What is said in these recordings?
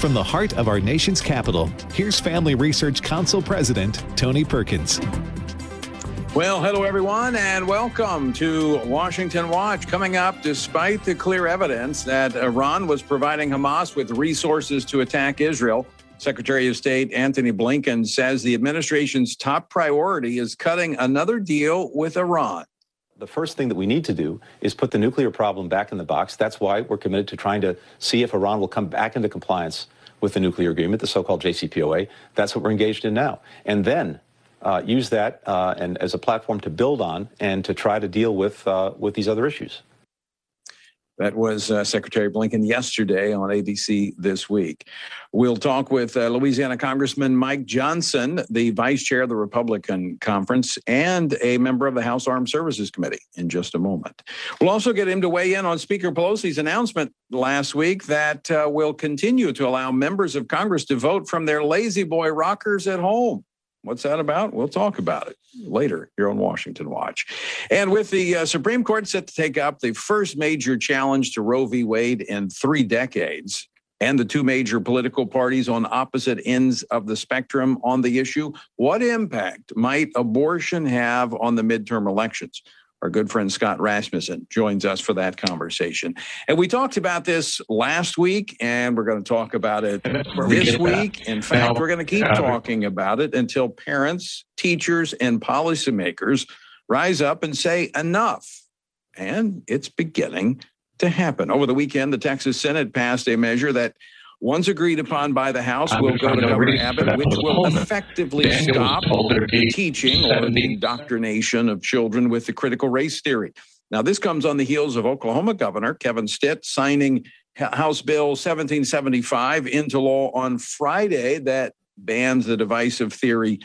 From the heart of our nation's capital, here's Family Research Council President Tony Perkins. Well, hello, everyone, and welcome to Washington Watch. Coming up, despite the clear evidence that Iran was providing Hamas with resources to attack Israel, Secretary of State Antony Blinken says the administration's top priority is cutting another deal with Iran. The first thing that we need to do is put the nuclear problem back in the box. That's why we're committed to trying to see if Iran will come back into compliance with the nuclear agreement, the so-called JCPOA. That's what we're engaged in now. And then uh, use that uh, and as a platform to build on and to try to deal with uh, with these other issues. That was uh, Secretary Blinken yesterday on ABC This Week. We'll talk with uh, Louisiana Congressman Mike Johnson, the vice chair of the Republican Conference and a member of the House Armed Services Committee, in just a moment. We'll also get him to weigh in on Speaker Pelosi's announcement last week that uh, will continue to allow members of Congress to vote from their lazy boy rockers at home. What's that about? We'll talk about it later here on Washington Watch. And with the uh, Supreme Court set to take up the first major challenge to Roe v. Wade in three decades, and the two major political parties on opposite ends of the spectrum on the issue, what impact might abortion have on the midterm elections? Our good friend Scott Rasmussen joins us for that conversation. And we talked about this last week, and we're going to talk about it this week. In fact, we're going to keep talking about it until parents, teachers, and policymakers rise up and say enough. And it's beginning to happen. Over the weekend, the Texas Senate passed a measure that once agreed upon by the House, will go to Governor Abbott, which will effectively stop the teaching or the indoctrination of children with the critical race theory. Now, this comes on the heels of Oklahoma Governor Kevin Stitt signing House Bill 1775 into law on Friday that bans the divisive theory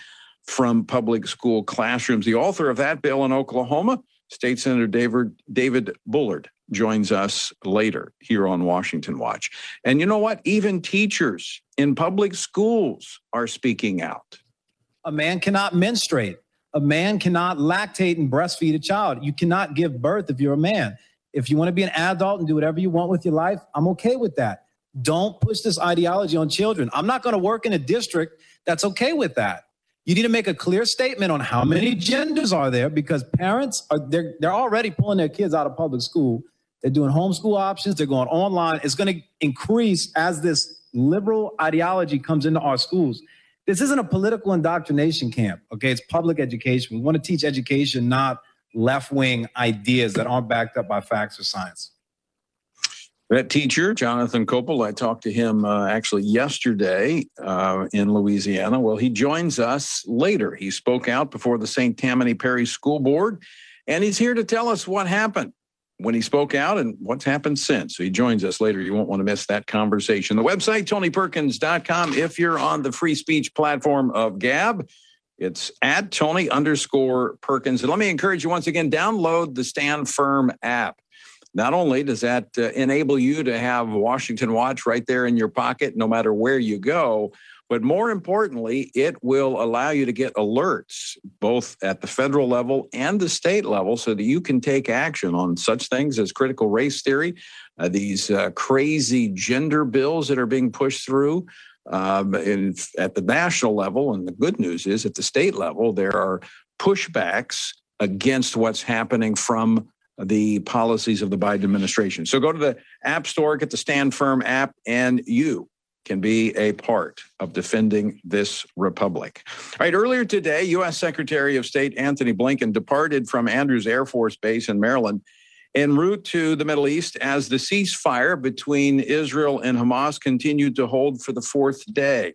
from public school classrooms. The author of that bill in Oklahoma, State Senator David, David Bullard joins us later here on Washington Watch. And you know what? Even teachers in public schools are speaking out. A man cannot menstruate. A man cannot lactate and breastfeed a child. You cannot give birth if you're a man. If you want to be an adult and do whatever you want with your life, I'm okay with that. Don't push this ideology on children. I'm not going to work in a district that's okay with that. You need to make a clear statement on how many genders are there because parents are they're, they're already pulling their kids out of public school they're doing homeschool options. They're going online. It's going to increase as this liberal ideology comes into our schools. This isn't a political indoctrination camp. Okay, it's public education. We want to teach education, not left wing ideas that aren't backed up by facts or science. That teacher, Jonathan Copel, I talked to him uh, actually yesterday uh, in Louisiana. Well, he joins us later. He spoke out before the St. Tammany Parish School Board, and he's here to tell us what happened when he spoke out and what's happened since. So he joins us later. You won't want to miss that conversation. The website, tonyperkins.com. If you're on the free speech platform of Gab, it's at Tony underscore Perkins. And let me encourage you once again, download the Stand Firm app. Not only does that uh, enable you to have Washington Watch right there in your pocket, no matter where you go, but more importantly, it will allow you to get alerts both at the federal level and the state level so that you can take action on such things as critical race theory, uh, these uh, crazy gender bills that are being pushed through. Um, in, at the national level, and the good news is at the state level, there are pushbacks against what's happening from the policies of the Biden administration. So go to the App Store, get the Stand Firm app, and you can be a part of defending this republic. All right, earlier today, U.S. Secretary of State Antony Blinken departed from Andrews Air Force Base in Maryland en route to the Middle East as the ceasefire between Israel and Hamas continued to hold for the fourth day.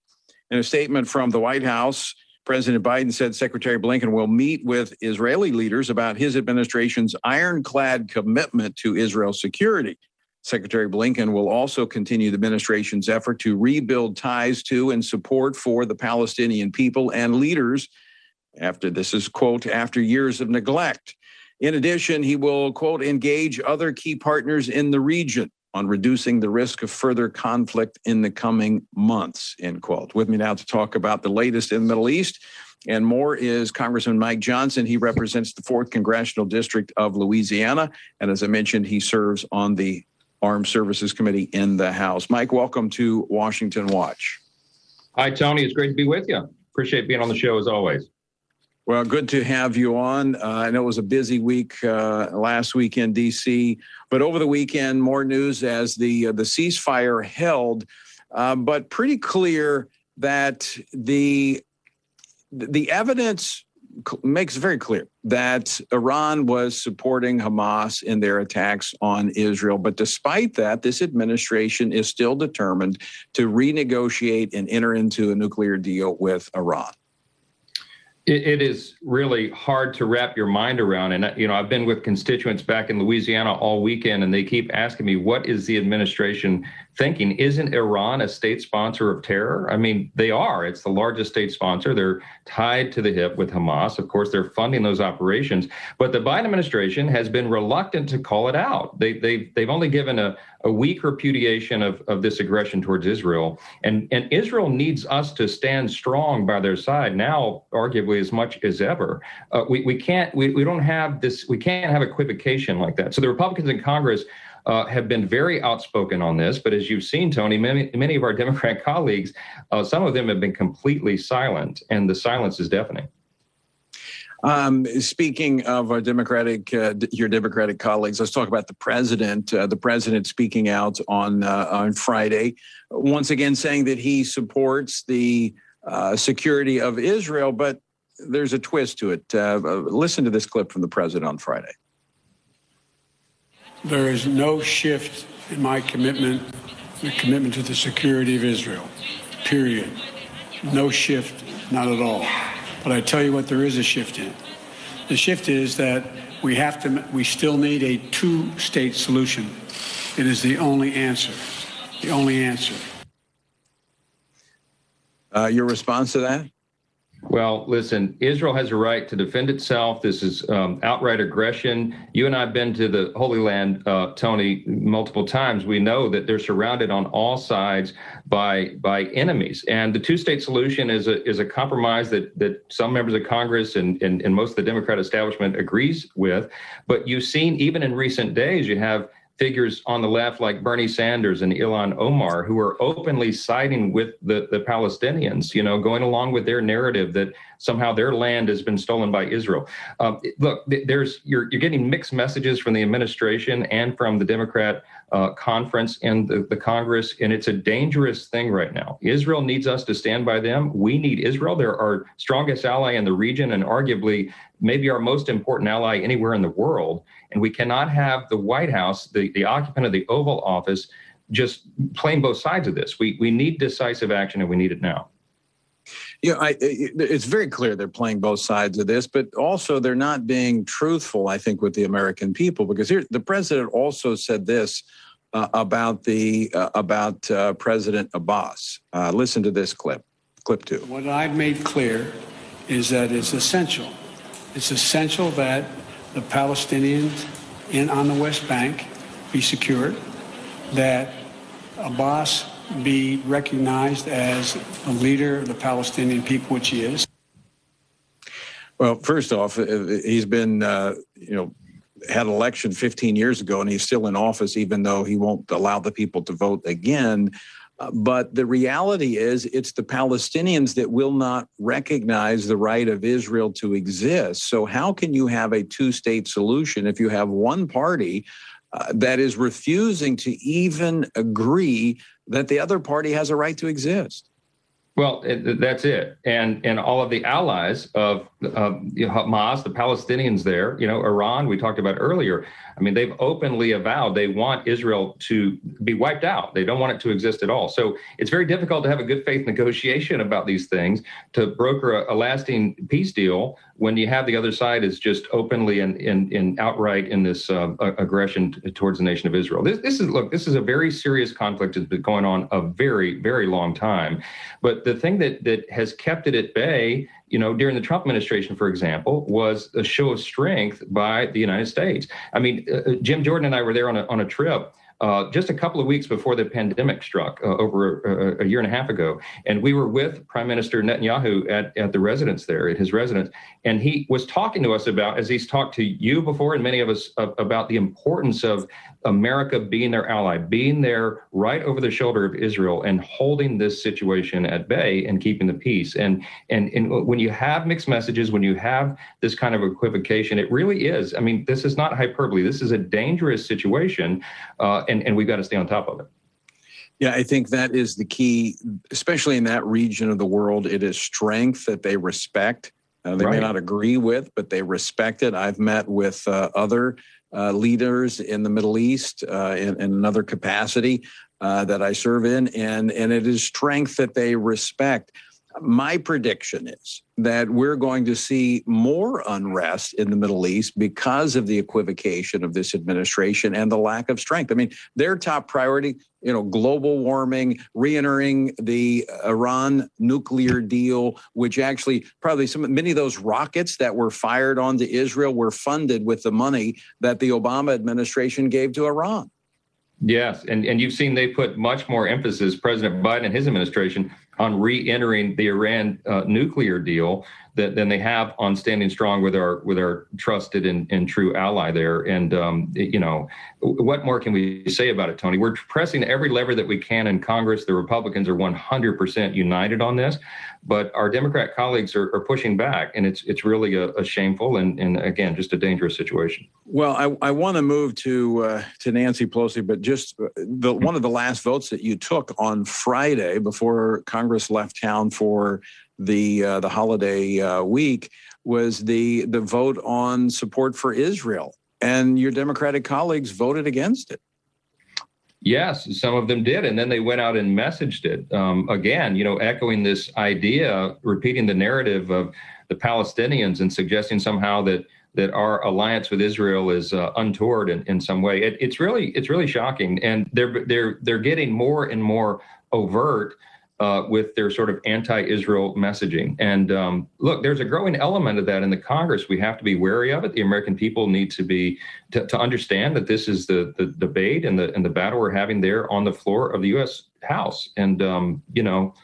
In a statement from the White House, President Biden said Secretary Blinken will meet with Israeli leaders about his administration's ironclad commitment to Israel's security. Secretary Blinken will also continue the administration's effort to rebuild ties to and support for the Palestinian people and leaders after this is, quote, after years of neglect. In addition, he will, quote, engage other key partners in the region on reducing the risk of further conflict in the coming months, end quote. With me now to talk about the latest in the Middle East and more is Congressman Mike Johnson. He represents the 4th Congressional District of Louisiana. And as I mentioned, he serves on the Armed Services Committee in the House. Mike, welcome to Washington Watch. Hi, Tony. It's great to be with you. Appreciate being on the show as always. Well, good to have you on. Uh, I know it was a busy week uh, last week in D.C., but over the weekend, more news as the uh, the ceasefire held, uh, but pretty clear that the the evidence makes very clear that Iran was supporting Hamas in their attacks on Israel. But despite that, this administration is still determined to renegotiate and enter into a nuclear deal with Iran it, it is really hard to wrap your mind around. And, you know, I've been with constituents back in Louisiana all weekend, and they keep asking me, what is the administration thinking? Isn't Iran a state sponsor of terror? I mean, they are. It's the largest state sponsor. They're tied to the hip with Hamas. Of course, they're funding those operations. But the Biden administration has been reluctant to call it out. They, they've, they've only given a, a weak repudiation of, of this aggression towards Israel. And, and Israel needs us to stand strong by their side now, arguably as much as ever. Uh, we, we can't, we, we don't have this, we can't have equivocation like that. So the Republicans in Congress uh, have been very outspoken on this. But as you've seen, Tony, many, many of our Democrat colleagues, uh, some of them have been completely silent, and the silence is deafening. Um, speaking of our Democratic, uh, your Democratic colleagues, let's talk about the president. Uh, the president speaking out on uh, on Friday, once again saying that he supports the uh, security of Israel, but there's a twist to it. Uh, listen to this clip from the president on Friday. There is no shift in my commitment, the commitment to the security of Israel. Period. No shift, not at all. But I tell you what, there is a shift in. The shift is that we have to, we still need a two-state solution. It is the only answer. The only answer. Uh, your response to that? Well, listen, Israel has a right to defend itself. This is um, outright aggression. You and I have been to the Holy Land, uh, Tony, multiple times. We know that they're surrounded on all sides by by enemies, and the two-state solution is a is a compromise that that some members of Congress and and, and most of the Democrat establishment agrees with. But you've seen even in recent days, you have figures on the left like Bernie Sanders and Ilhan Omar who are openly siding with the, the Palestinians, you know, going along with their narrative that somehow their land has been stolen by Israel. Um, look, there's you're, you're getting mixed messages from the administration and from the Democrat uh, conference and the, the Congress, and it's a dangerous thing right now. Israel needs us to stand by them. We need Israel. They're our strongest ally in the region and arguably maybe our most important ally anywhere in the world. And we cannot have the White House, the, the occupant of the Oval Office, just playing both sides of this. We, we need decisive action and we need it now. Yeah, I, it's very clear they're playing both sides of this, but also they're not being truthful, I think, with the American people because here the president also said this uh, about the uh, about uh, President Abbas. Uh, listen to this clip, clip two. What I've made clear is that it's essential. It's essential that the Palestinians in on the West Bank be secured, that Abbas be recognized as a leader of the Palestinian people, which he is. Well, first off, uh, he's been, uh, you know, had election 15 years ago, and he's still in office, even though he won't allow the people to vote again. Uh, but the reality is, it's the Palestinians that will not recognize the right of Israel to exist. So, how can you have a two state solution if you have one party that is refusing to even agree that the other party has a right to exist? Well, it, that's it, and and all of the allies of, of Hamas, the Palestinians there, you know, Iran, we talked about earlier. I mean, they've openly avowed they want Israel to be wiped out. They don't want it to exist at all. So it's very difficult to have a good faith negotiation about these things to broker a, a lasting peace deal when you have the other side is just openly and, and outright in this uh, aggression towards the nation of Israel. This, this is look, this is a very serious conflict that's been going on a very, very long time. But the thing that that has kept it at bay you know, during the Trump administration, for example, was a show of strength by the United States. I mean, uh, uh, Jim Jordan and I were there on a, on a trip uh, just a couple of weeks before the pandemic struck uh, over a, a, year and a half ago. And we were with Prime Minister Netanyahu at, at the residence there, at his residence. And he was talking to us about, as he's talked to you before and many of us, uh, about the importance of America being their ally, being there right over the shoulder of Israel and holding this situation at bay and keeping the peace. And, and, and when you have mixed messages, when you have this kind of equivocation, it really is. I mean, this is not hyperbole. This is a dangerous situation, uh, and, and we've got to stay on top of it. Yeah, I think that is the key, especially in that region of the world. It is strength that they respect. Uh, they right. may not agree with, but they respect it. I've met with uh, other uh, leaders in the Middle East uh, in, in, another capacity uh, that I serve in, and and it is strength that they respect. My prediction is that we're going to see more unrest in the Middle East because of the equivocation of this administration and the lack of strength. I mean, their top priority, you know, global warming, re-entering the Iran nuclear deal, which actually probably some of many of those rockets that were fired onto Israel were funded with the money that the Obama administration gave to Iran. Yes, and, and you've seen they put much more emphasis, President Biden and his administration, on re-entering the Iran uh, nuclear deal than they have on standing strong with our with our trusted and, and true ally there. And um, you know, what more can we say about it, Tony? We're pressing every lever that we can in Congress. The Republicans are 100% united on this, but our Democrat colleagues are, are pushing back, and it's it's really a, a, shameful and, and again just a dangerous situation. Well, I, I want to move to uh, to Nancy Pelosi, but just uh, the one of the last votes that you took on Friday before Congress left town for the uh, the holiday uh, week was the the vote on support for Israel, and your Democratic colleagues voted against it. Yes, some of them did, and then they went out and messaged it um, again. You know, echoing this idea, repeating the narrative of the Palestinians, and suggesting somehow that that our alliance with Israel is uh, untoward in, in some way. It, it's really it's really shocking, and they're they're they're getting more and more overt uh, with their sort of anti-Israel messaging. And um, look, there's a growing element of that in the Congress. We have to be wary of it. The American people need to be to, to understand that this is the the debate and the and the battle we're having there on the floor of the U.S. House. And um, you know,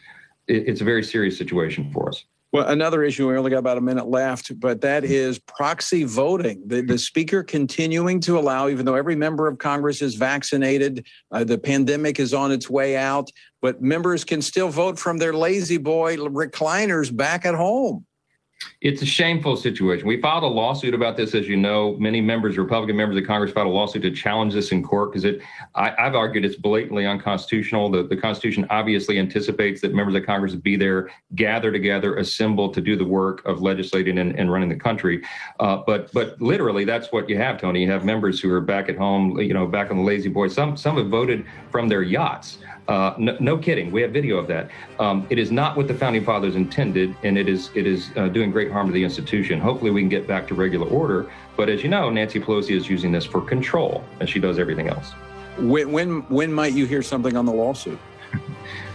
it, it's a very serious situation for us. Well, another issue, we only got about a minute left, but that is proxy voting. The, the speaker continuing to allow, even though every member of Congress is vaccinated, uh, the pandemic is on its way out, but members can still vote from their lazy boy recliners back at home. It's a shameful situation. We filed a lawsuit about this, as you know. Many members, Republican members of Congress, filed a lawsuit to challenge this in court because it. I, have argued it's blatantly unconstitutional. The, the Constitution obviously anticipates that members of Congress be there, gather together, assemble to do the work of legislating and, and running the country. Uh, but but literally, that's what you have, Tony. You have members who are back at home, you know, back on the lazy boy. Some some have voted from their yachts. Uh, no, no, kidding. We have video of that. Um, it is not what the founding fathers intended, and it is it is uh, doing great harm to the institution. Hopefully, we can get back to regular order. But as you know, Nancy Pelosi is using this for control, as she does everything else. When when, when might you hear something on the lawsuit?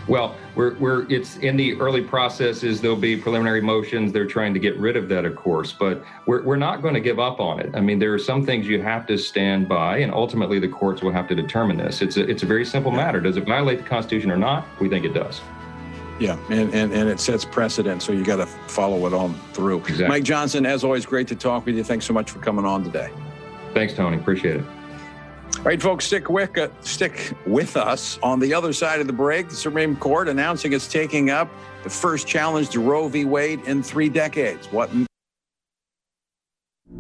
Well, we're, we're it's in the early processes. There'll be preliminary motions. They're trying to get rid of that, of course, but we're, we're not going to give up on it. I mean, there are some things you have to stand by, and ultimately the courts will have to determine this. It's a, it's a very simple matter. Does it violate the Constitution or not? We think it does. Yeah, and, and, and it sets precedent, so you got to follow it on through. Exactly. Mike Johnson, as always, great to talk with you. Thanks so much for coming on today. Thanks, Tony. Appreciate it. All right, folks, stick with, uh, stick with us. On the other side of the break, the Supreme Court announcing it's taking up the first challenge to Roe v. Wade in three decades. What?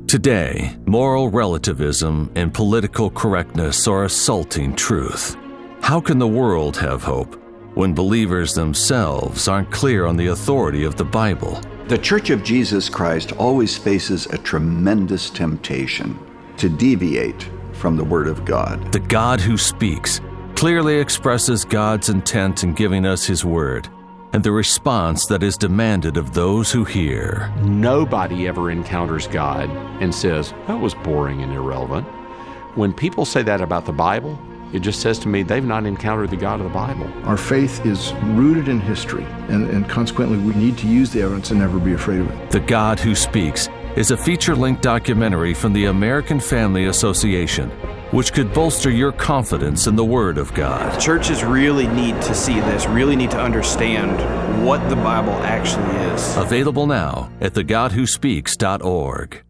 Today, moral relativism and political correctness are assaulting truth. How can the world have hope when believers themselves aren't clear on the authority of the Bible? The Church of Jesus Christ always faces a tremendous temptation to deviate from the Word of God. The God who speaks clearly expresses God's intent in giving us His Word and the response that is demanded of those who hear. Nobody ever encounters God and says, That was boring and irrelevant. When people say that about the Bible, it just says to me they've not encountered the God of the Bible. Our faith is rooted in history, and, and consequently, we need to use the evidence and never be afraid of it. The God who speaks is a feature length documentary from the American Family Association which could bolster your confidence in the Word of God. Churches really need to see this, really need to understand what the Bible actually is. Available now at thegodwhospeaks.org.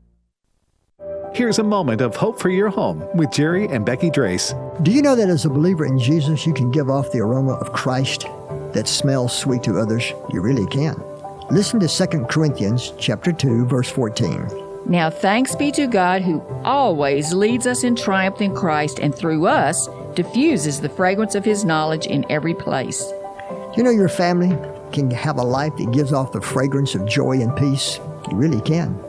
Here's a moment of hope for your home with Jerry and Becky Drace. Do you know that as a believer in Jesus, you can give off the aroma of Christ that smells sweet to others? You really can. Listen to 2 Corinthians chapter 2 verse 14. Now thanks be to God who always leads us in triumph in Christ and through us diffuses the fragrance of his knowledge in every place. You know your family can have a life that gives off the fragrance of joy and peace? You really can.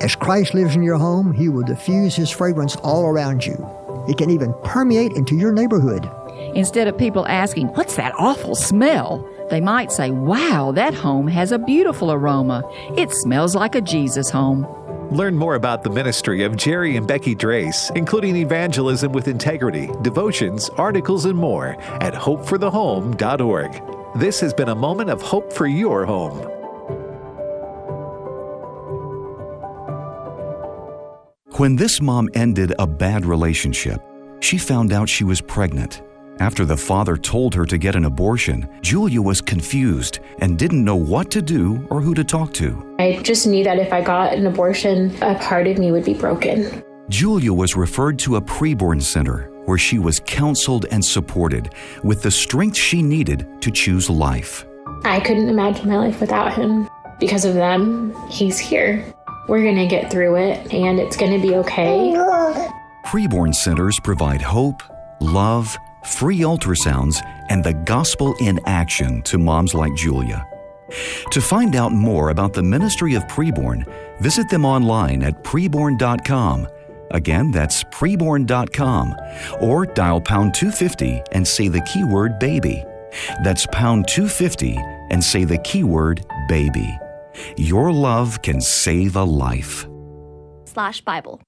As Christ lives in your home, He will diffuse His fragrance all around you. It can even permeate into your neighborhood. Instead of people asking, What's that awful smell? they might say, Wow, that home has a beautiful aroma. It smells like a Jesus home. Learn more about the ministry of Jerry and Becky Drace, including evangelism with integrity, devotions, articles, and more at hopeforthehome.org. This has been a moment of hope for your home. When this mom ended a bad relationship, she found out she was pregnant. After the father told her to get an abortion, Julia was confused and didn't know what to do or who to talk to. I just knew that if I got an abortion, a part of me would be broken. Julia was referred to a preborn center where she was counseled and supported with the strength she needed to choose life. I couldn't imagine my life without him. Because of them, he's here. We're going to get through it and it's going to be okay. Preborn centers provide hope, love, free ultrasounds, and the gospel in action to moms like Julia. To find out more about the ministry of preborn, visit them online at preborn.com. Again, that's preborn.com. Or dial pound 250 and say the keyword baby. That's pound 250 and say the keyword baby. Your love can save a life. Slash Bible.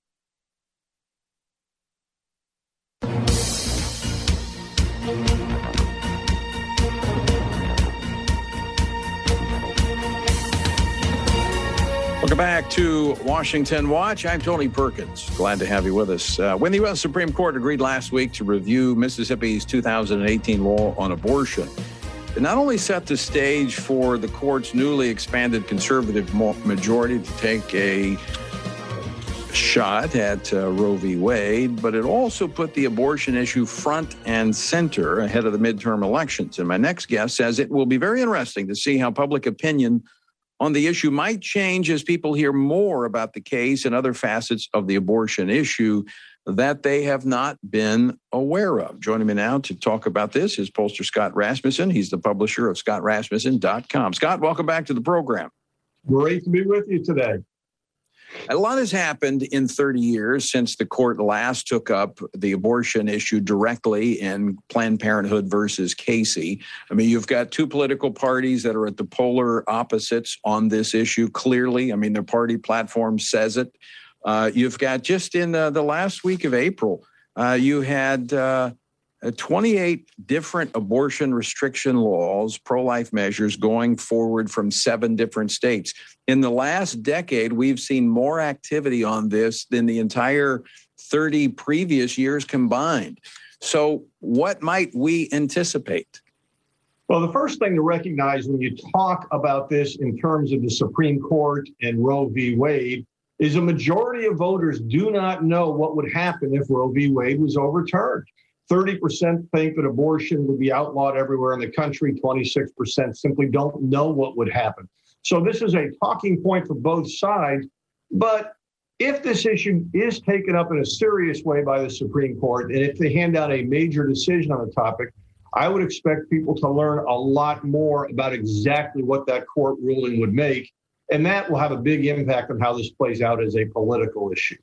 Back to Washington Watch. I'm Tony Perkins. Glad to have you with us. Uh, when the U.S. Supreme Court agreed last week to review Mississippi's 2018 law on abortion, it not only set the stage for the court's newly expanded conservative majority to take a shot at uh, Roe v. Wade, but it also put the abortion issue front and center ahead of the midterm elections. And my next guest says it will be very interesting to see how public opinion on the issue might change as people hear more about the case and other facets of the abortion issue that they have not been aware of. Joining me now to talk about this is pollster Scott Rasmussen. He's the publisher of scottrasmussen.com. Scott, welcome back to the program. Great to be with you today. A lot has happened in 30 years since the court last took up the abortion issue directly in Planned Parenthood versus Casey. I mean, you've got two political parties that are at the polar opposites on this issue, clearly. I mean, their party platform says it. Uh, you've got just in uh, the last week of April, uh, you had uh, uh, 28 different abortion restriction laws, pro life measures going forward from seven different states. In the last decade, we've seen more activity on this than the entire 30 previous years combined. So, what might we anticipate? Well, the first thing to recognize when you talk about this in terms of the Supreme Court and Roe v. Wade is a majority of voters do not know what would happen if Roe v. Wade was overturned. 30% think that abortion would be outlawed everywhere in the country. 26% simply don't know what would happen. So this is a talking point for both sides. But if this issue is taken up in a serious way by the Supreme Court, and if they hand out a major decision on the topic, I would expect people to learn a lot more about exactly what that court ruling would make. And that will have a big impact on how this plays out as a political issue.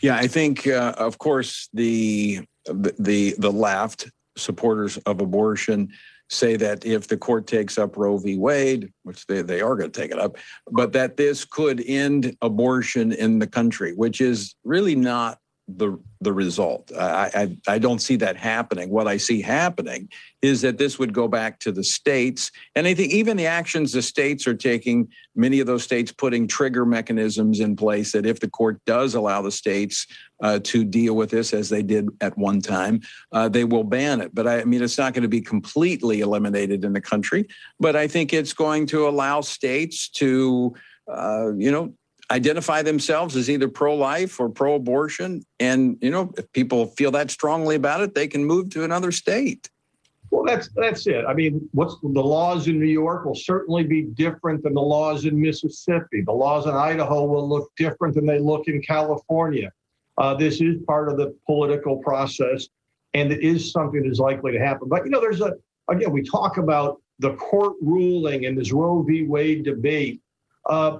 Yeah, I think, uh, of course, the the the left supporters of abortion say that if the court takes up Roe v. Wade, which they, they are going to take it up, but that this could end abortion in the country, which is really not the the result. I, I, I don't see that happening. What I see happening is that this would go back to the states, and I think even the actions the states are taking, many of those states putting trigger mechanisms in place that if the court does allow the states uh, to deal with this as they did at one time, uh, they will ban it. But I, mean, it's not going to be completely eliminated in the country, but I think it's going to allow states to. Uh, you know, identify themselves as either pro-life or pro-abortion and you know if people feel that strongly about it they can move to another state well that's that's it i mean what's the laws in new york will certainly be different than the laws in mississippi the laws in idaho will look different than they look in california uh, this is part of the political process and it is something that is likely to happen but you know there's a again we talk about the court ruling and this roe v wade debate uh,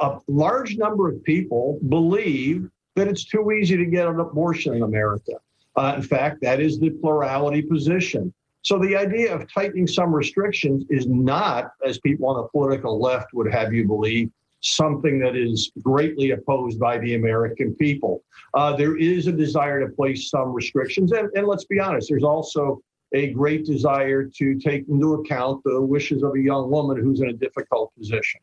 a large number of people believe that it's too easy to get an abortion in America. Uh, in fact, that is the plurality position. So the idea of tightening some restrictions is not, as people on the political left would have you believe, something that is greatly opposed by the American people. Uh, there is a desire to place some restrictions. And, and let's be honest, there's also a great desire to take into account the wishes of a young woman who's in a difficult position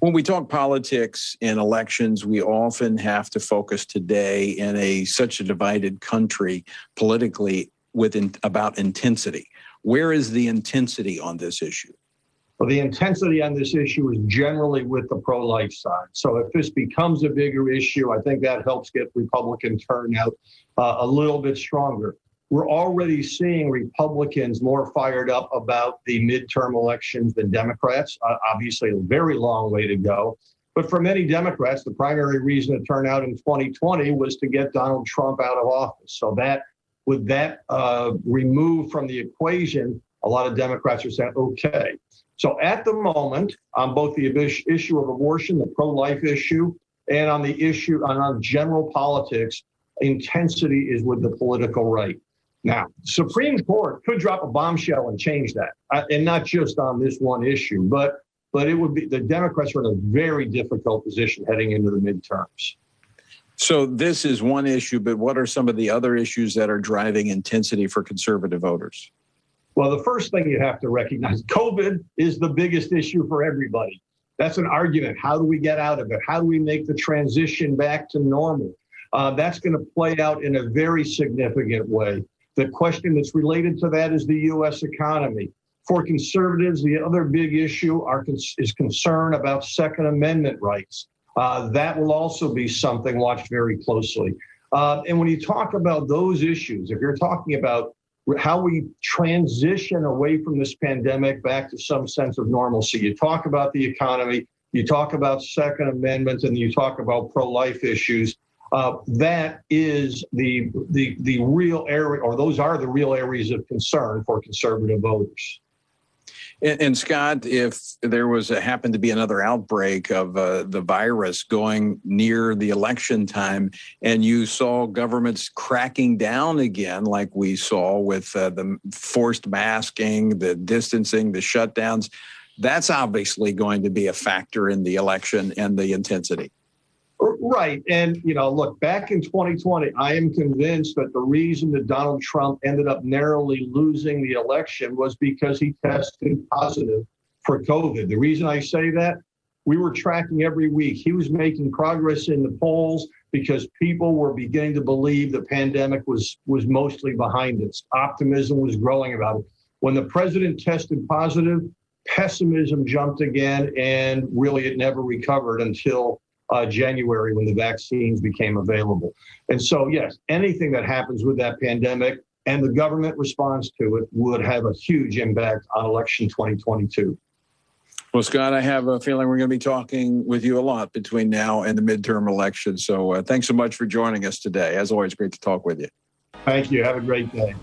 when we talk politics and elections, we often have to focus today in a such a divided country politically with in, about intensity. Where is the intensity on this issue? Well, the intensity on this issue is generally with the pro life side. So if this becomes a bigger issue, I think that helps get Republican turnout uh, a little bit stronger we're already seeing Republicans more fired up about the midterm elections than Democrats. Uh, obviously, a very long way to go. But for many Democrats, the primary reason to turn out in 2020 was to get Donald Trump out of office. So that, with that uh, removed from the equation, a lot of Democrats are saying, okay. So at the moment, on both the issue of abortion, the pro-life issue, and on the issue on, on general politics, intensity is with the political right. Now, Supreme Court could drop a bombshell and change that, uh, and not just on this one issue, but but it would be the Democrats are in a very difficult position heading into the midterms. So this is one issue, but what are some of the other issues that are driving intensity for conservative voters? Well, the first thing you have to recognize COVID is the biggest issue for everybody. That's an argument. How do we get out of it? How do we make the transition back to normal? Uh, that's going to play out in a very significant way. The question that's related to that is the U.S. economy. For conservatives, the other big issue are, is concern about Second Amendment rights. Uh, that will also be something watched very closely. Uh, and when you talk about those issues, if you're talking about how we transition away from this pandemic back to some sense of normalcy, you talk about the economy, you talk about Second Amendment, and you talk about pro life issues. Uh, that is the, the, the real area, or those are the real areas of concern for conservative voters. And, and, Scott, if there was a, happened to be another outbreak of uh, the virus going near the election time, and you saw governments cracking down again, like we saw with uh, the forced masking, the distancing, the shutdowns, that's obviously going to be a factor in the election and the intensity. Right. And, you know, look, back in 2020, I am convinced that the reason that Donald Trump ended up narrowly losing the election was because he tested positive for COVID. The reason I say that, we were tracking every week. He was making progress in the polls because people were beginning to believe the pandemic was, was mostly behind us. Optimism was growing about it. When the president tested positive, pessimism jumped again, and really it never recovered until uh, January when the vaccines became available. And so, yes, anything that happens with that pandemic and the government response to it would have a huge impact on election 2022. Well, Scott, I have a feeling we're going to be talking with you a lot between now and the midterm election. So uh, thanks so much for joining us today. As always, great to talk with you. Thank you. Have a great day.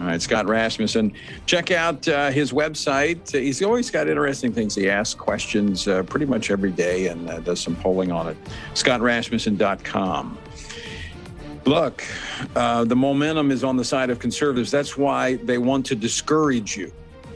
All right, Scott Rasmussen. Check out uh, his website. He's always got interesting things. He asks questions uh, pretty much every day and uh, does some polling on it. ScottRasmussen.com. Look, uh, the momentum is on the side of conservatives. That's why they want to discourage you.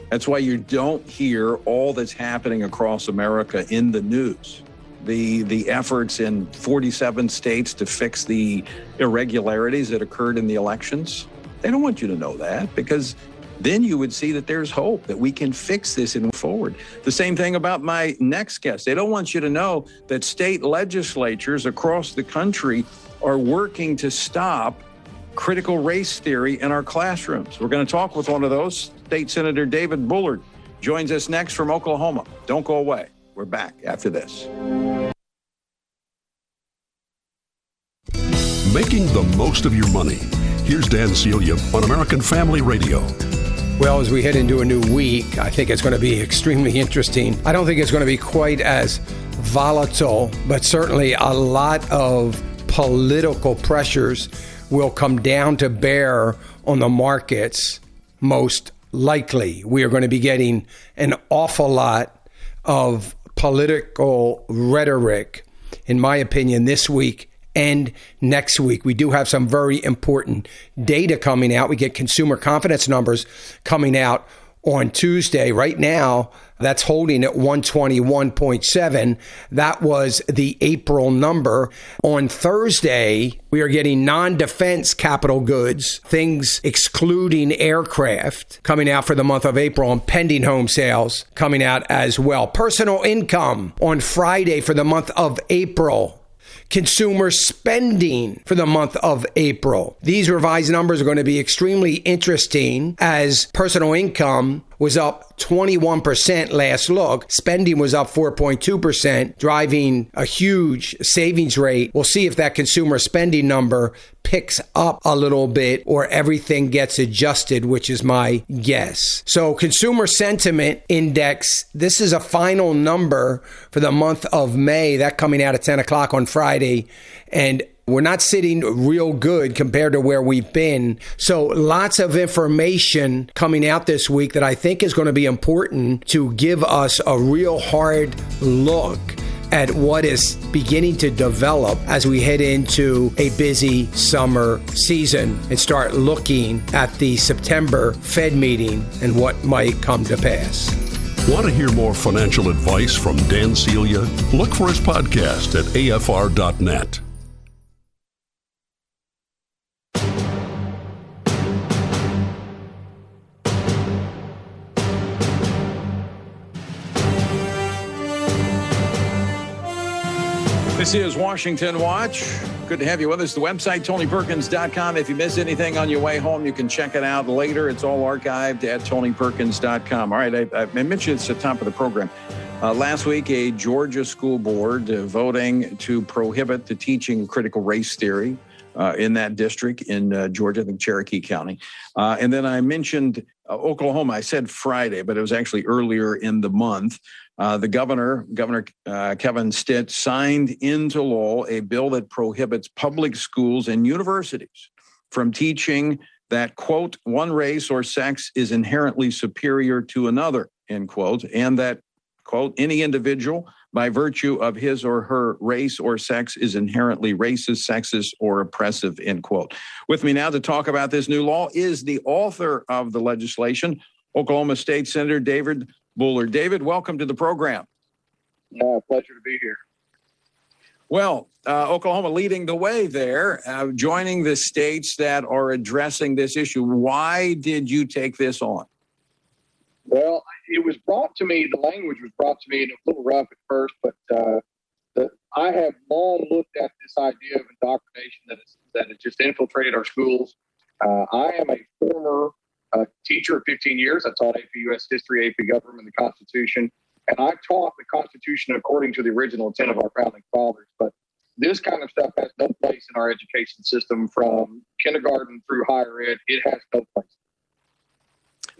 That's why you don't hear all that's happening across America in the news the the efforts in 47 states to fix the irregularities that occurred in the elections? They don't want you to know that because then you would see that there's hope that we can fix this and move forward. The same thing about my next guest. They don't want you to know that state legislatures across the country are working to stop critical race theory in our classrooms. We're going to talk with one of those. State Senator David Bullard joins us next from Oklahoma. Don't go away. We're back after this. Making the most of your money. Here's Dan Celia on American Family Radio. Well, as we head into a new week, I think it's going to be extremely interesting. I don't think it's going to be quite as volatile, but certainly a lot of political pressures will come down to bear on the markets most likely. We are going to be getting an awful lot of political rhetoric, in my opinion, this week and next week. We do have some very important data coming out. We get consumer confidence numbers coming out on Tuesday. Right now, that's holding at 121.7. That was the April number. On Thursday, we are getting non defense capital goods, things excluding aircraft, coming out for the month of April, and pending home sales coming out as well. Personal income on Friday for the month of April consumer spending for the month of April. These revised numbers are going to be extremely interesting as personal income was up 21% last look. Spending was up 4.2%, driving a huge savings rate. We'll see if that consumer spending number picks up a little bit or everything gets adjusted, which is my guess. So, consumer sentiment index, this is a final number for the month of May, that coming out at 10 o'clock on Friday. And we're not sitting real good compared to where we've been. So, lots of information coming out this week that I think is going to be important to give us a real hard look at what is beginning to develop as we head into a busy summer season and start looking at the September Fed meeting and what might come to pass. Want to hear more financial advice from Dan Celia? Look for his podcast at afr.net. This is Washington Watch. Good to have you with us. The website, TonyPerkins.com. If you miss anything on your way home, you can check it out later. It's all archived at TonyPerkins.com. All right, I, I mentioned it's the top of the program. Uh, last week, a Georgia school board uh, voting to prohibit the teaching of critical race theory uh, in that district in uh, Georgia, I think Cherokee County. Uh, and then I mentioned uh, Oklahoma. I said Friday, but it was actually earlier in the month. Uh, the governor, Governor uh, Kevin Stitt, signed into law a bill that prohibits public schools and universities from teaching that, quote, one race or sex is inherently superior to another, end quote, and that, quote, any individual by virtue of his or her race or sex is inherently racist, sexist, or oppressive, end quote. With me now to talk about this new law is the author of the legislation, Oklahoma State Senator David Bullard. David, welcome to the program. Uh, pleasure to be here. Well, uh, Oklahoma leading the way there, uh, joining the states that are addressing this issue. Why did you take this on? Well, it was brought to me, the language was brought to me, and it was a little rough at first, but uh, the, I have long looked at this idea of indoctrination that, is, that has just infiltrated our schools. Uh, I am a former a teacher of 15 years. I taught AP U.S. history, AP government, the Constitution, and I taught the Constitution according to the original intent of our founding fathers. But this kind of stuff has no place in our education system from kindergarten through higher ed. It has no place.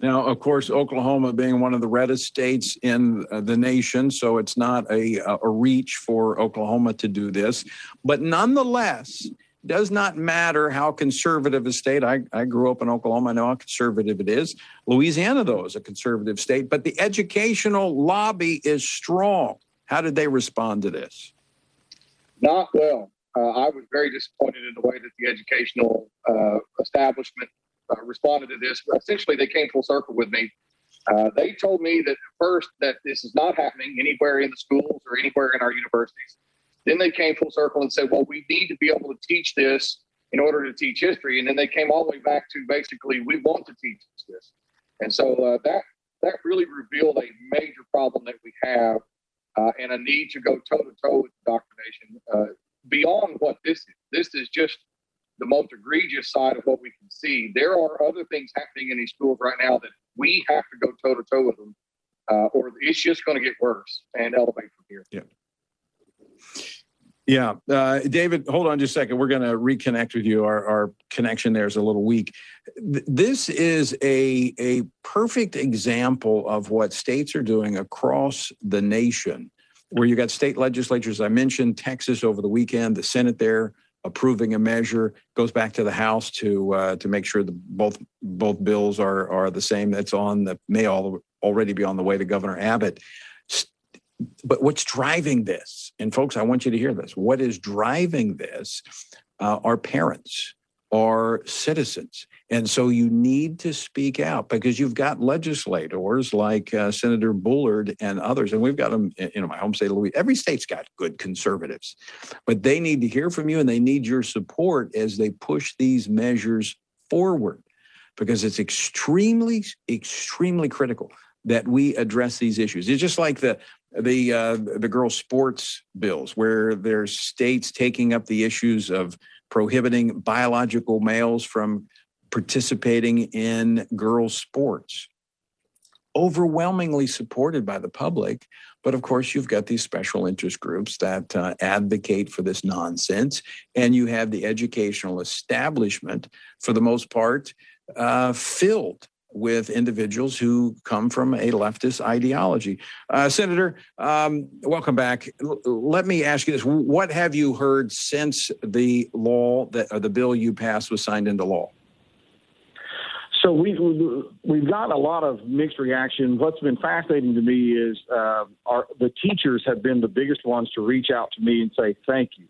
Now, of course, Oklahoma being one of the reddest states in uh, the nation, so it's not a, a reach for Oklahoma to do this. But nonetheless, does not matter how conservative a state. I, I grew up in Oklahoma. I know how conservative it is. Louisiana, though, is a conservative state, but the educational lobby is strong. How did they respond to this? Not well. Uh, I was very disappointed in the way that the educational uh, establishment uh, responded to this. Essentially, they came full circle with me Uh, they told me that first that this is not happening anywhere in the schools or anywhere in our universities. Then they came full circle and said, well, we need to be able to teach this in order to teach history. And then they came all the way back to basically, we want to teach this. And so uh, that that really revealed a major problem that we have uh, and a need to go toe to toe with indoctrination uh, beyond what this is. This is just the most egregious side of what we can see. There are other things happening in these schools right now that we have to go toe to toe with them, uh, or it's just going to get worse and elevate from here. Yeah. Yeah. Uh, David, hold on just a second. We're going to reconnect with you. Our, our connection there is a little weak. This is a, a perfect example of what states are doing across the nation, where you got state legislatures. I mentioned Texas over the weekend, the Senate there approving a measure goes back to the House to uh, to make sure that both both bills are are the same. That's on the may all already be on the way to Governor Abbott but what's driving this? And folks, I want you to hear this. What is driving this uh, are parents, are citizens. And so you need to speak out because you've got legislators like uh, Senator Bullard and others, and we've got them in know, my home state of Louisiana. Every state's got good conservatives, but they need to hear from you and they need your support as they push these measures forward because it's extremely, extremely critical that we address these issues. It's just like the the uh, the girls' sports bills, where there's states taking up the issues of prohibiting biological males from participating in girls' sports. Overwhelmingly supported by the public, but of course, you've got these special interest groups that uh, advocate for this nonsense, and you have the educational establishment, for the most part, uh, filled with individuals who come from a leftist ideology. Uh, Senator, um, welcome back. L- let me ask you this: What have you heard since the law that the bill you passed was signed into law? So we've we've gotten a lot of mixed reaction. What's been fascinating to me is uh, our the teachers have been the biggest ones to reach out to me and say thank you,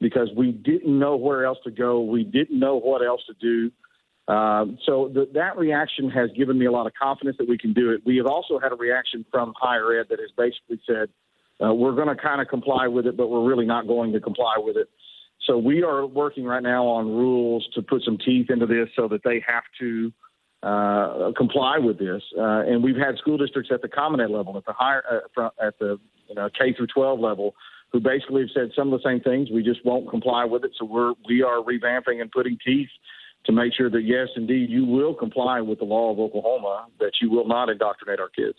because we didn't know where else to go. We didn't know what else to do. Um, so that reaction has given me a lot of confidence that we can do it. We have also had a reaction from higher ed that has basically said, uh, we're going to kind of comply with it, but we're really not going to comply with it. So we are working right now on rules to put some teeth into this so that they have to uh, comply with this. Uh, and we've had school districts at the Common Ed level, at the higher, uh, at the you know, K through 12 level, who basically have said some of the same things. We just won't comply with it. So we're we are revamping and putting teeth to make sure that, yes, indeed, you will comply with the law of Oklahoma, that you will not indoctrinate our kids.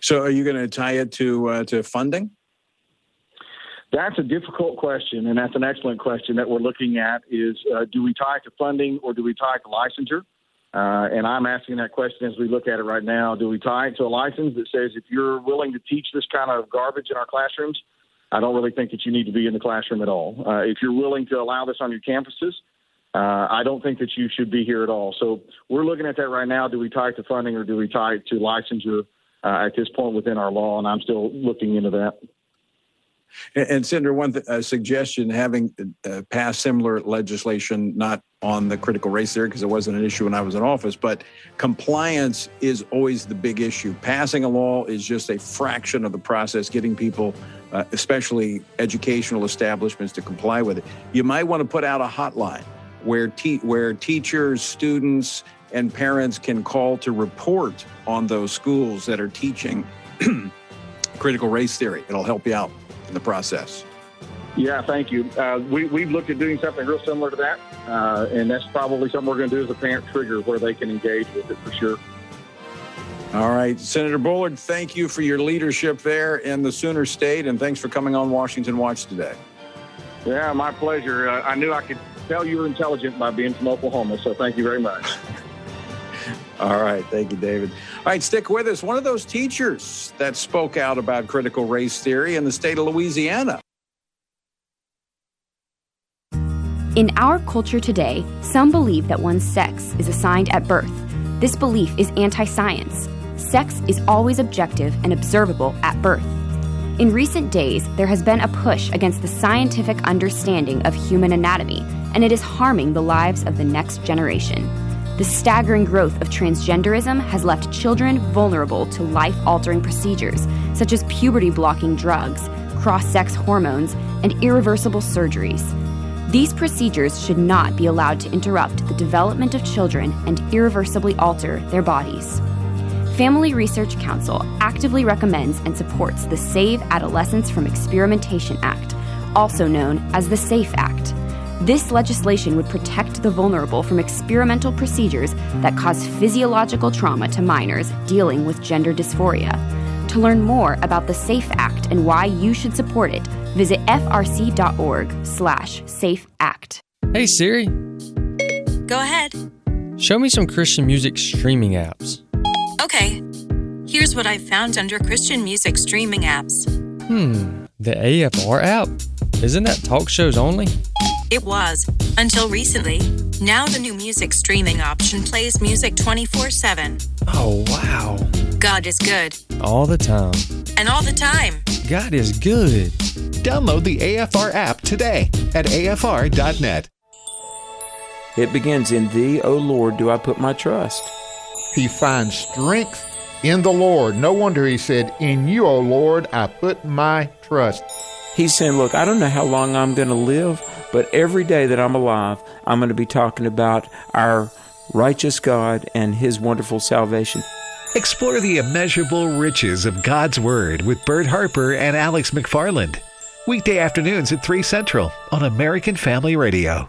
So, are you going to tie it to uh, to funding? That's a difficult question, and that's an excellent question that we're looking at. Is uh, do we tie it to funding or do we tie it to licensure? Uh, and I'm asking that question as we look at it right now. Do we tie it to a license that says if you're willing to teach this kind of garbage in our classrooms, I don't really think that you need to be in the classroom at all. Uh, if you're willing to allow this on your campuses, uh, I don't think that you should be here at all. So we're looking at that right now. Do we tie it to funding or do we tie it to licensure uh, at this point within our law? And I'm still looking into that. And, and Senator, one th- uh, suggestion: having uh, passed similar legislation, not on the critical race theory because it wasn't an issue when I was in office, but compliance is always the big issue. Passing a law is just a fraction of the process. Getting people, uh, especially educational establishments, to comply with it. You might want to put out a hotline where, te- where teachers, students, and parents can call to report on those schools that are teaching critical race theory. It'll help you out in the process. Yeah, thank you. Uh, we, we've looked at doing something real similar to that, uh, and that's probably something we're going to do as a parent trigger where they can engage with it for sure. All right, Senator Bullard, thank you for your leadership there in the Sooner State, and thanks for coming on Washington Watch today. Yeah, my pleasure. Uh, I knew I could tell you were intelligent by being from Oklahoma. So thank you very much. All right. Thank you, David. All right, stick with us. One of those teachers that spoke out about critical race theory in the state of Louisiana. In our culture today, some believe that one's sex is assigned at birth. This belief is anti science. Sex is always objective and observable at birth. In recent days, there has been a push against the scientific understanding of human anatomy, and it is harming the lives of the next generation. The staggering growth of transgenderism has left children vulnerable to life altering procedures such as puberty blocking drugs, cross sex hormones, and irreversible surgeries. These procedures should not be allowed to interrupt the development of children and irreversibly alter their bodies. Family Research Council actively recommends and supports the Save Adolescents from Experimentation Act, also known as the SAFE Act. This legislation would protect the vulnerable from experimental procedures that cause physiological trauma to minors dealing with gender dysphoria. To learn more about the SAFE Act and why you should support it, visit frc.org/safeact. Hey Siri, Go ahead. show me some Christian music streaming apps. Okay. Here's what I found under Christian music streaming apps. Hmm, the AFR app? Isn't that talk shows only? It was, until recently. Now the new music streaming option plays music 24 7. Oh, wow. God is good. All the time. And all the time. God is good. Download the AFR app today at afr.net. It begins in Thee, O Lord, do I put my trust. He finds strength in the Lord. No wonder he said, In you, O Lord, I put my trust. He's saying, Look, I don't know how long I'm going to live, but every day that I'm alive, I'm going to be talking about our righteous God and his wonderful salvation. Explore the immeasurable riches of God's Word with Bert Harper and Alex McFarland. Weekday afternoons at 3 Central on American Family Radio.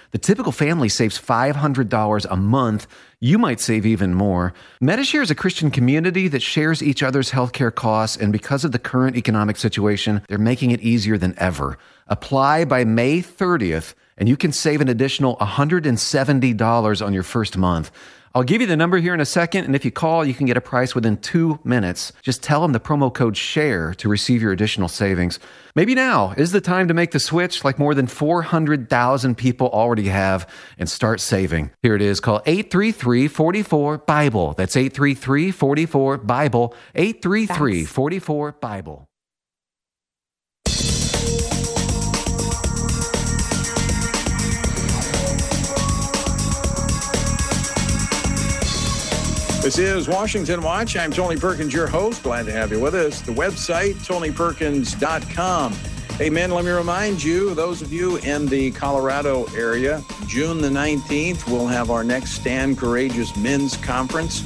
The typical family saves $500 a month. You might save even more. Medi-Share is a Christian community that shares each other's healthcare costs, and because of the current economic situation, they're making it easier than ever. Apply by May 30th, and you can save an additional $170 on your first month. I'll give you the number here in a second, and if you call, you can get a price within two minutes. Just tell them the promo code SHARE to receive your additional savings. Maybe now is the time to make the switch, like more than 400,000 people already have, and start saving. Here it is. Call 833 44 Bible. That's 833 44 Bible. 833 44 Bible. This is Washington Watch. I'm Tony Perkins, your host. Glad to have you with us. The website, tonyperkins.com. Hey, men, let me remind you, those of you in the Colorado area, June the 19th, we'll have our next Stand Courageous Men's Conference.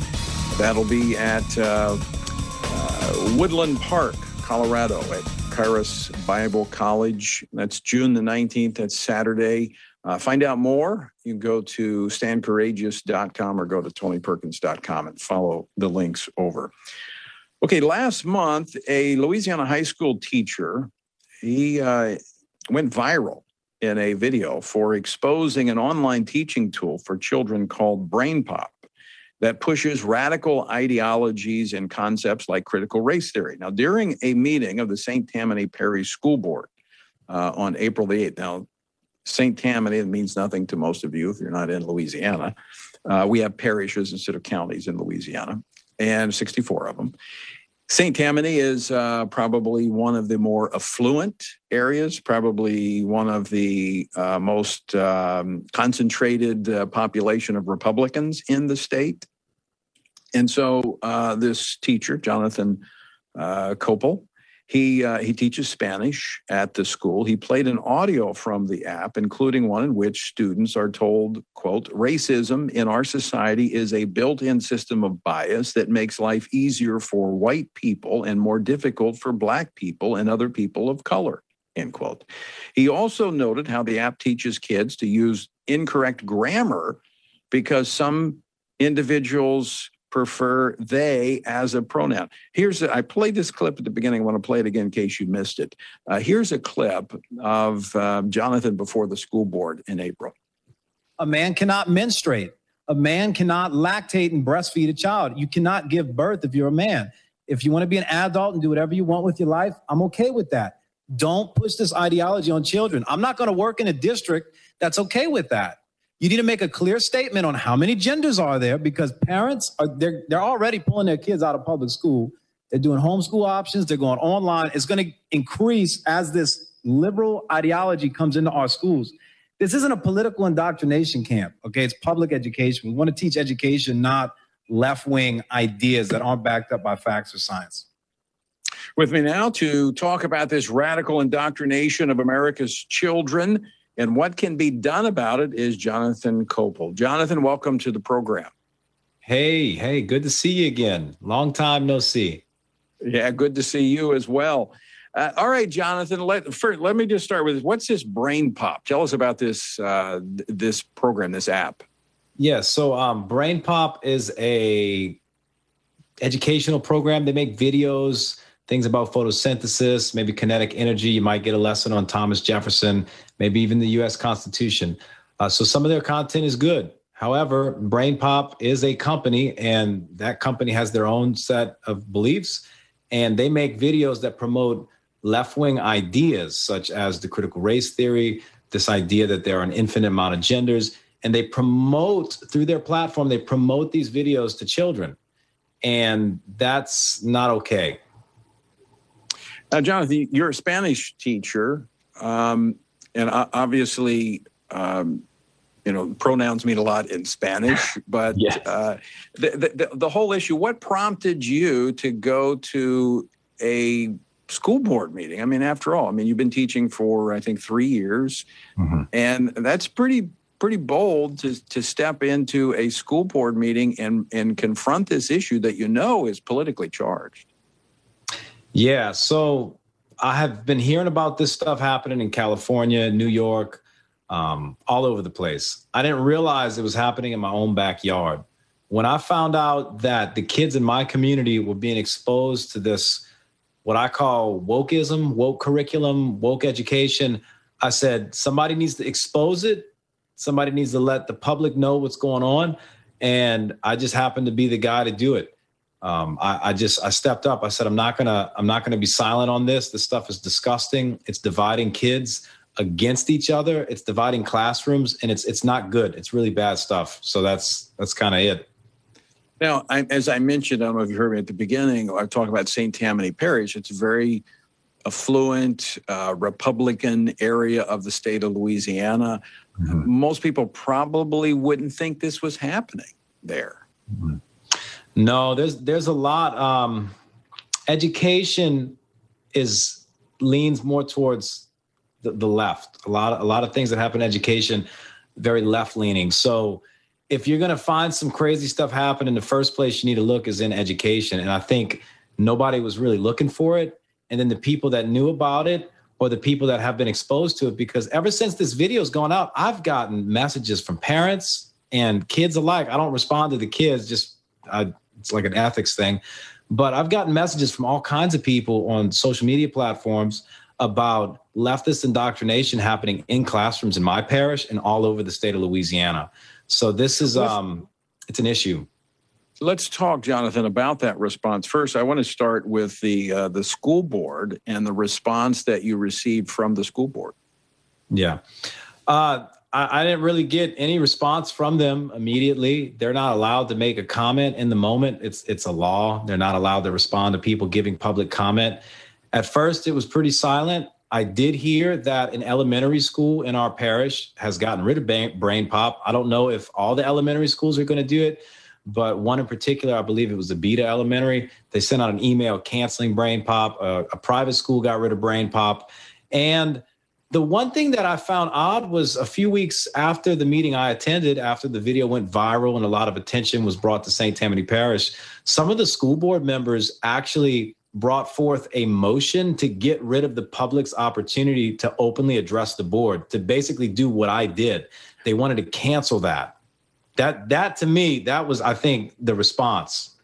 That'll be at uh, uh, Woodland Park, Colorado, at Charis Bible College. That's June the 19th. That's Saturday. Uh, find out more. You can go to standcourageous.com or go to tonyperkins.com and follow the links over. Okay, last month, a Louisiana high school teacher he uh, went viral in a video for exposing an online teaching tool for children called BrainPop that pushes radical ideologies and concepts like critical race theory. Now, during a meeting of the St. Tammany Parish School Board uh, on April the 8th, now St. Tammany, means nothing to most of you if you're not in Louisiana. Uh, we have parishes instead of counties in Louisiana, and 64 of them. St. Tammany is uh, probably one of the more affluent areas, probably one of the uh, most um, concentrated uh, population of Republicans in the state. And so uh, this teacher, Jonathan uh, Copel, he uh, he teaches Spanish at the school. He played an audio from the app, including one in which students are told, "quote Racism in our society is a built-in system of bias that makes life easier for white people and more difficult for black people and other people of color." End quote. He also noted how the app teaches kids to use incorrect grammar because some individuals prefer they as a pronoun. Here's a, I played this clip at the beginning. I want to play it again in case you missed it. Uh, here's a clip of uh, Jonathan before the school board in April. A man cannot menstruate. A man cannot lactate and breastfeed a child. You cannot give birth if you're a man. If you want to be an adult and do whatever you want with your life, I'm okay with that. Don't push this ideology on children. I'm not going to work in a district that's okay with that. You need to make a clear statement on how many genders are there because parents are they're they're already pulling their kids out of public school. They're doing homeschool options, they're going online. It's going to increase as this liberal ideology comes into our schools. This isn't a political indoctrination camp, okay? It's public education. We want to teach education, not left-wing ideas that aren't backed up by facts or science. With me now to talk about this radical indoctrination of America's children and what can be done about it is Jonathan Kopel. Jonathan, welcome to the program. Hey, hey, good to see you again. Long time no see. Yeah, good to see you as well. Uh, all right, Jonathan. Let first, let me just start with. What's this Brain Pop? Tell us about this uh, this program, this app. Yeah, so um, Brain Pop is a educational program. They make videos things about photosynthesis, maybe kinetic energy. You might get a lesson on Thomas Jefferson, maybe even the US Constitution. Uh, so some of their content is good. However, Brain Pop is a company, and that company has their own set of beliefs, and they make videos that promote left wing ideas, such as the critical race theory, this idea that there are an infinite amount of genders. And they promote through their platform, they promote these videos to children. And that's not okay. Now, Jonathan, you're a Spanish teacher, um, and obviously, um, you know, pronouns mean a lot in Spanish. But yes. uh, the, the, the whole issue, what prompted you to go to a school board meeting? I mean, after all, I mean, you've been teaching for I think three years, mm-hmm. and that's pretty pretty bold to to step into a school board meeting and and confront this issue that you know is politically charged. Yeah. So I have been hearing about this stuff happening in California, New York, um, all over the place. I didn't realize it was happening in my own backyard. When I found out that the kids in my community were being exposed to this, what I call wokeism, woke curriculum, woke education, I said, somebody needs to expose it. Somebody needs to let the public know what's going on. And I just happened to be the guy to do it um, I, I, just I stepped up. I said I'm not gonna I'm not gonna be silent on this. This stuff is disgusting. It's dividing kids against each other. It's dividing classrooms, and it's it's not good. It's really bad stuff. So that's that's kind of it. Now, I, as I mentioned, I don't know if you heard me at the beginning. I talk about St. Tammany Parish. It's a very affluent uh, Republican area of the state of Louisiana. Mm-hmm. Most people probably wouldn't think this was happening there. Mm-hmm. No, there's there's a lot. Um, education is leans more towards the, the left. A lot a lot of things that happen in education, very left leaning. So if you're to find some crazy stuff happen in the first place you need to look is in education and i think nobody was really looking for it and then the people that knew about it or the people that have been exposed to it because ever since this video's gone out i've gotten messages from parents and kids alike i don't respond to the kids just i it's like an ethics thing. But I've gotten messages from all kinds of people on social media platforms about leftist indoctrination happening in classrooms in my parish and all over the state of Louisiana. So this is um it's an issue. Let's talk, Jonathan, about that response. First, I want to start with the uh, the school board and the response that you received from the school board. Yeah, uh, I, I, didn't really get any response from them immediately. They're not allowed to make a comment in the moment. It's it's a law. They're not allowed to respond to people giving public comment. At first, it was pretty silent. I did hear that an elementary school in our parish has gotten rid of brain pop. I don't know if all the elementary schools are going to do it, but one in particular, I believe it was the Beta Elementary. They sent out an email canceling brain pop. Uh, a private school got rid of brain pop, and the one thing that I found odd was a few weeks after the meeting I attended, after the video went viral and a lot of attention was brought to St. Tammany Parish, some of the school board members actually brought forth a motion to get rid of the public's opportunity to openly address the board, to basically do what I did. They wanted to cancel that. That that to me, that was, I think, the response.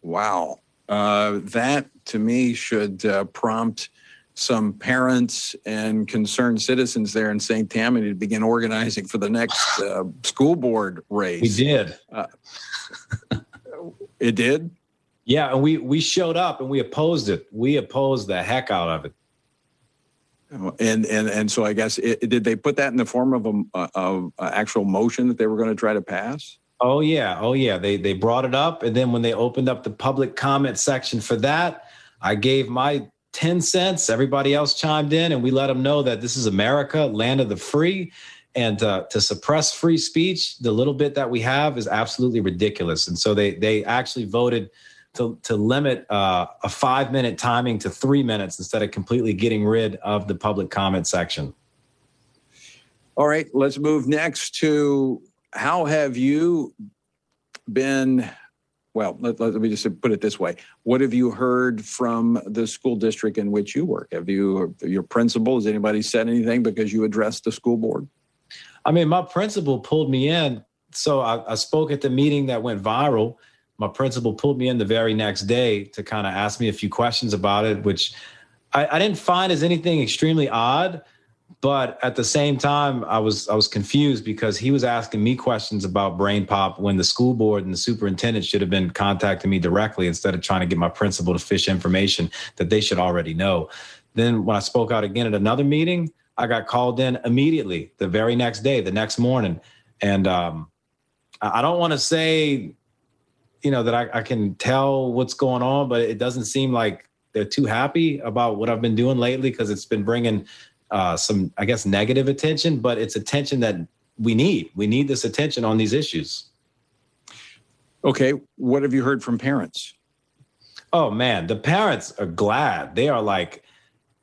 Wow. Uh, that to me should uh, prompt some parents and concerned citizens there in St. Tammany to begin organizing for the next uh, school board race. We did. Uh, it did. Yeah, and we we showed up and we opposed it. We opposed the heck out of it. And and and so I guess it, did they put that in the form of a of a actual motion that they were going to try to pass? Oh yeah, oh yeah. They they brought it up, and then when they opened up the public comment section for that, I gave my ten cents. Everybody else chimed in, and we let them know that this is America, land of the free, and uh, to suppress free speech, the little bit that we have is absolutely ridiculous. And so they they actually voted to to limit uh, a five minute timing to three minutes instead of completely getting rid of the public comment section. All right, let's move next to how have you been? Well, let, let, me just put it this way: What have you heard from the school district in which you work? Have you your principal? Has anybody said anything because you addressed the school board? I mean, my principal pulled me in. So I, I spoke at the meeting that went viral. My principal pulled me in the very next day to kind of ask me a few questions about it, which I, I didn't find as anything extremely odd but at the same time i was i was confused because he was asking me questions about brain pop when the school board and the superintendent should have been contacting me directly instead of trying to get my principal to fish information that they should already know. Then when i spoke out again at another meeting i got called in immediately the very next day the next morning. And um, i don't want to say you know that I, I can tell what's going on but it doesn't seem like they're too happy about what i've been doing lately because it's been bringing uh, some, I guess, negative attention, but it's attention that we need. We need this attention on these issues. Okay. What have you heard from parents? Oh, man. The parents are glad. They are like,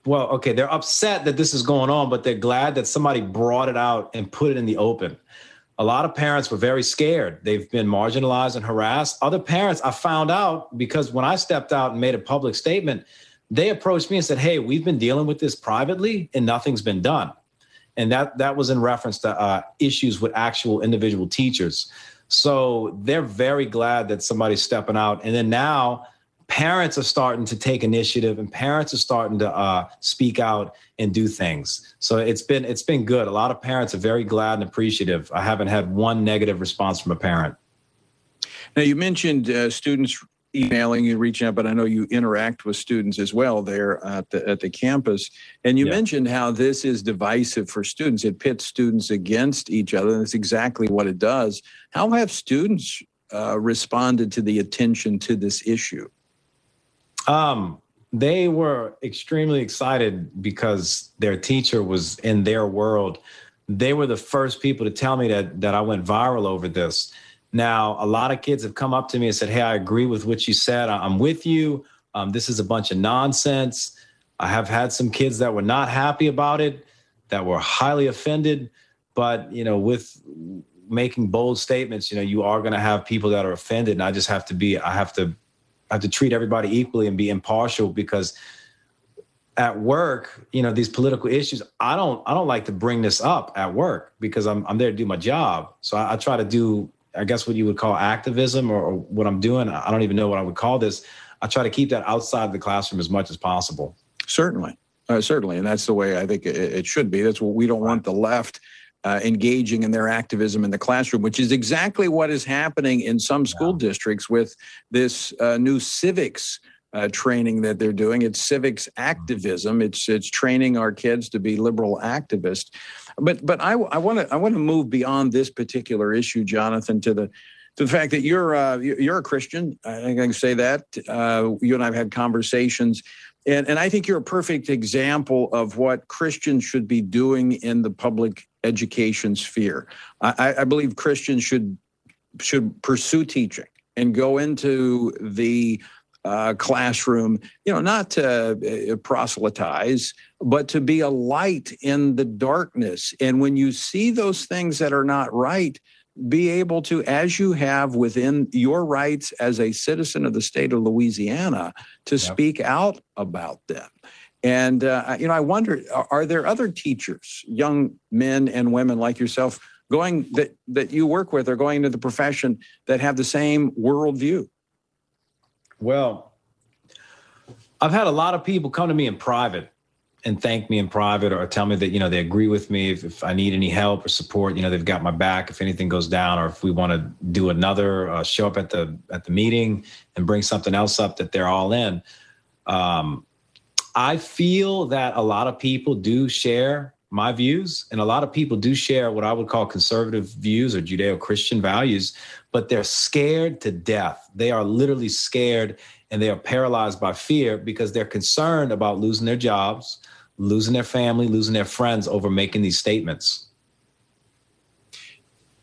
well, okay, they're upset that this is going on, but they're glad that somebody brought it out and put it in the open. A lot of parents were very scared. They've been marginalized and harassed. Other parents, I found out because when I stepped out and made a public statement, they approached me and said, "Hey, we've been dealing with this privately, and nothing's been done." And that that was in reference to uh, issues with actual individual teachers. So they're very glad that somebody's stepping out. And then now parents are starting to take initiative and parents are starting to uh, speak out and do things so it's been it's been good a lot of parents are very glad and appreciative i haven't had one negative response from a parent now you mentioned uh, students emailing you, reaching out, but I know you interact with students as well there at the at the campus. And you yeah. mentioned how this is divisive for students. It pits students against each other, and that's exactly what it does. How have students uh, responded to the attention to this issue? Um, they were extremely excited because their teacher was in their world. They were the first people to tell me that that I went viral over this now, a lot of kids have come up to me and said, Hey, I agree with what you said. I'm with you. Um, this is a bunch of nonsense. I have had some kids that were not happy about it, that were highly offended. But, you know, with making bold statements, you know, you are going to have people that are offended. And I just have to be, I have to, I have to treat everybody equally and be impartial because at work, you know, these political issues, I don't, I don't like to bring this up at work because I'm, I'm there to do my job. So I, I try to do I guess what you would call activism or, or, what I'm doing. I don't even know what I would call this. I try to keep that outside the classroom as much as possible. Certainly. Uh, certainly. And that's the way I think it, it should be. That's what we don't want the left uh, engaging in their activism in the classroom, which is exactly what is happening in some school yeah. districts with this uh, new civics uh, training that they're doing. It's civics activism. It's it's training our kids to be liberal activists. But but I want to I want to move beyond this particular issue, Jonathan, to the to the fact that you're uh, you're a Christian. I think I can say that. Uh, you and I have had conversations. And, and I think you're a perfect example of what Christians should be doing in the public education sphere. I, I believe Christians should should pursue teaching and go into the uh, classroom, you know, not to uh, proselytize, but to be a light in the darkness. And when you see those things that are not right, be able to, as you have within your rights as a citizen of the state of Louisiana, to yep. speak out about them. And, uh, you know, I wonder are there other teachers, young men and women like yourself, going that, that you work with or going into the profession that have the same worldview? Well, I've had a lot of people come to me in private and thank me in private or tell me that you know they agree with me if, if, i need any help or support you know they've got my back if anything goes down or if we want to do another uh, show up at the at the meeting and bring something else up that they're all in. Um, I feel that a lot of people do share my views, and a lot of people do share what I would call conservative views or Judeo Christian values, but they're scared to death. They are literally scared and they are paralyzed by fear because they're concerned about losing their jobs, losing their family, losing their friends over making these statements.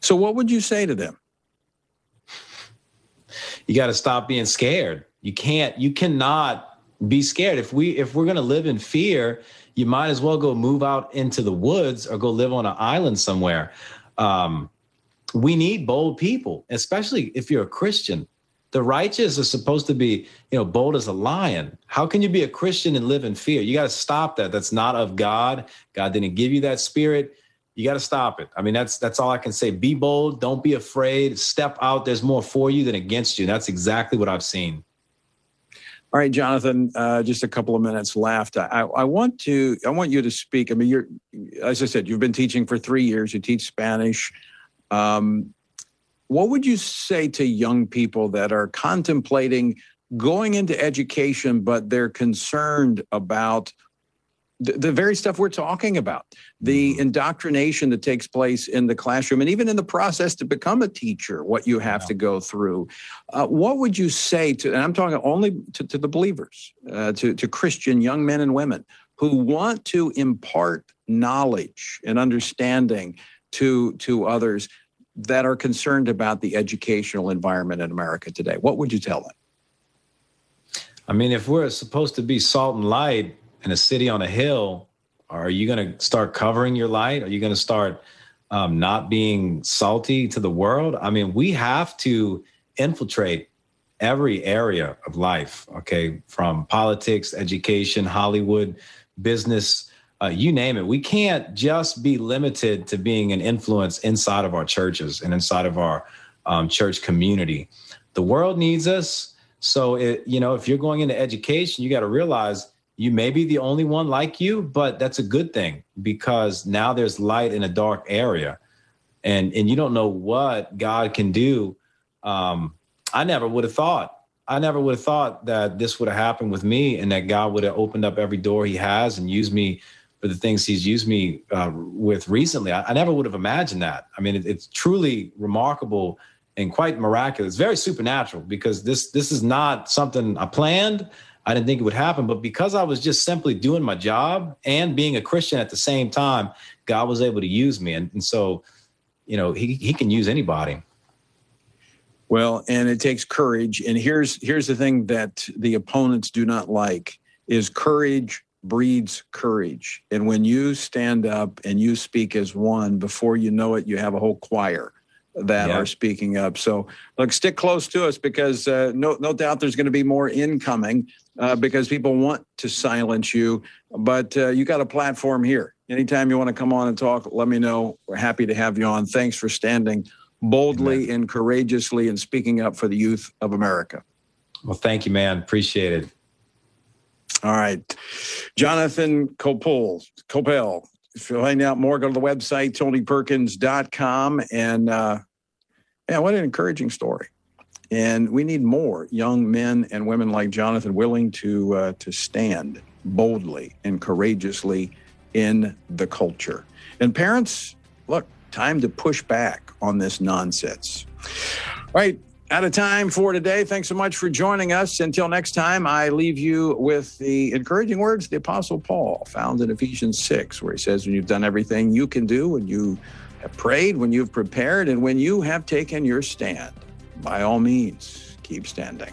So, what would you say to them? You got to stop being scared. You can't, you cannot be scared. If we, if we're going to live in fear, you might as well go move out into the woods or go live on an island somewhere. Um, we need bold people, especially if you're a Christian. The righteous are supposed to be, you know, bold as a lion. How can you be a Christian and live in fear? You got to stop that. That's not of God. God didn't give you that spirit. You got to stop it. I mean, that's that's all I can say. Be bold. Don't be afraid. Step out. There's more for you than against you. That's exactly what I've seen. All right, Jonathan. Uh, just a couple of minutes left. I, I want to. I want you to speak. I mean, you're, as I said, you've been teaching for three years. You teach Spanish. Um, what would you say to young people that are contemplating going into education, but they're concerned about the, the very stuff we're talking about, the mm-hmm. indoctrination that takes place in the classroom, and even in the process to become a teacher, what you have yeah. to go through. Uh, what would you say to, and I'm talking only to, to the believers, uh, to, to Christian young men and women who want to impart knowledge and understanding to, to others that are concerned about the educational environment in America today? What would you tell them? I mean, if we're supposed to be salt and light, in a city on a hill, are you going to start covering your light? Are you going to start um, not being salty to the world? I mean, we have to infiltrate every area of life, okay, from politics, education, Hollywood, business, uh, you name it. We can't just be limited to being an influence inside of our churches and inside of our um, church community. The world needs us. So, it, you know, if you're going into education, you got to realize you may be the only one like you, but that's a good thing because now there's light in a dark area, and and you don't know what God can do. Um, I never would have thought. I never would have thought that this would have happened with me, and that God would have opened up every door He has and used me for the things He's used me uh, with recently. I, I, never would have imagined that. I mean, it, it's truly remarkable and quite miraculous. It's very supernatural because this this is not something I planned. I didn't think it would happen. But because I was just simply doing my job and being a Christian at the same time, God was able to use me. And, and so, you know, he, he can use anybody. Well, and it takes courage. And here's here's the thing that the opponents do not like is courage breeds courage. And when you stand up and you speak as one, before you know it, you have a whole choir that yeah. are speaking up. So look, stick close to us because uh, no, no doubt there's going to be more incoming uh, because people want to silence you. But uh, you got a platform here. Anytime you want to come on and talk, let me know. We're happy to have you on. Thanks for standing boldly Amen. and courageously and speaking up for the youth of America. Well, thank you, man. Appreciate it. All right. Jonathan Copel, Copel. if you find out more, go to the website, tonyperkins.com. And uh, yeah, what an encouraging story. And we need more young men and women like Jonathan willing to uh, to stand boldly and courageously in the culture. And parents, look, time to push back on this nonsense. All right, out of time for today. Thanks so much for joining us. Until next time, I leave you with the encouraging words of the Apostle Paul found in Ephesians 6, where he says, When you've done everything you can do, when you have prayed, when you've prepared, and when you have taken your stand, by all means, keep standing.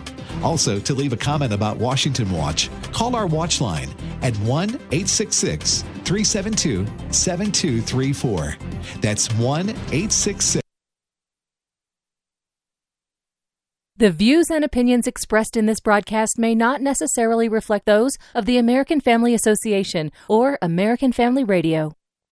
Also, to leave a comment about Washington Watch, call our watch line at 1 866 372 7234. That's 1 866 The views and opinions expressed in this broadcast may not necessarily reflect those of the American Family Association or American Family Radio.